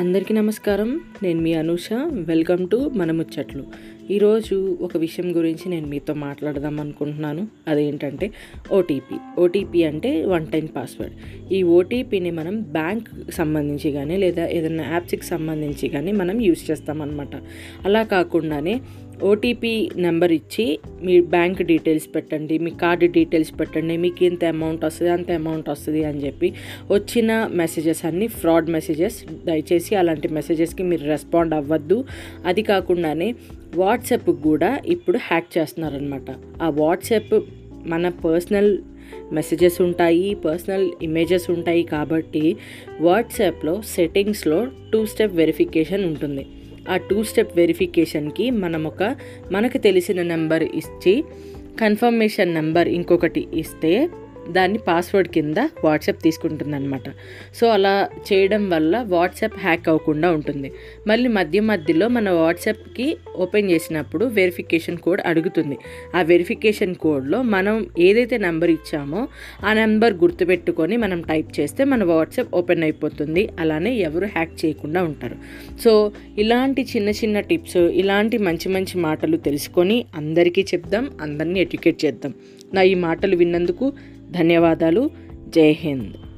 అందరికీ నమస్కారం. నేను మీ అనూష. వెల్కమ్ టు మన ముచ్చట్లు. ఈరోజు ఒక విషయం గురించి నేను మీతో మాట్లాడదాం అనుకుంటున్నాను. అదేంటంటే ఓటీపీ. ఓటీపీ అంటే వన్ టైం పాస్వర్డ్. ఈ ఓటీపీని మనం బ్యాంక్ సంబంధించి కానీ లేదా ఏదైనా యాప్స్కి సంబంధించి కానీ మనం యూజ్ చేస్తామన్నమాట. అలా కాకుండానే ఓటీపీ నెంబర్ ఇచ్చి మీ బ్యాంక్ డీటెయిల్స్ పెట్టండి మీ కార్డు డీటెయిల్స్ పెట్టండి మీకు ఇంత అమౌంట్ వస్తుంది అంత అమౌంట్ వస్తుంది అని చెప్పి వచ్చిన మెసేజెస్ అన్నీ ఫ్రాడ్ మెసేజెస్. దయచేసి అలాంటి మెసేజెస్కి మీరు రెస్పాండ్ అవ్వద్దు. అది కాకుండానే వాట్సాప్ కూడా ఇప్పుడు హ్యాక్ చేస్తున్నారనమాట ఆ వాట్సాప్ మన పర్సనల్ మెసేజెస్ ఉంటాయి పర్సనల్ ఇమేజెస్ ఉంటాయి కాబట్టి వాట్సాప్లో సెట్టింగ్స్లో టూ స్టెప్ వెరిఫికేషన్ ఉంటుంది. ఆ టూ స్టెప్ వెరిఫికేషన్కి మనం ఒక మనకు తెలిసిన నెంబర్ ఇచ్చి కన్ఫర్మేషన్ నెంబర్ ఇంకొకటి ఇస్తే దాన్ని పాస్వర్డ్ కింద వాట్సాప్ తీసుకుంటుందన్నమాట. సో అలా చేయడం వల్ల వాట్సాప్ హ్యాక్ అవ్వకుండా ఉంటుంది. మళ్ళీ మధ్య మధ్యలో మన వాట్సాప్కి ఓపెన్ చేసినప్పుడు వెరిఫికేషన్ కోడ్ అడుగుతుంది. ఆ వెరిఫికేషన్ కోడ్లో మనం ఏదైతే నెంబర్ ఇచ్చామో ఆ నెంబర్ గుర్తుపెట్టుకొని మనం టైప్ చేస్తే మన వాట్సాప్ ఓపెన్ అయిపోతుంది. అలానే ఎవరు హ్యాక్ చేయకుండా ఉంటారు. సో ఇలాంటి చిన్న చిన్న టిప్స్ ఇలాంటి మంచి మంచి మాటలు తెలుసుకొని అందరికీ చెప్దాం అందరినీ ఎడ్యుకేట్ చేద్దాం. నా ఈ మాటలు విన్నందుకు ధన్యవాదాలు. జై హింద్.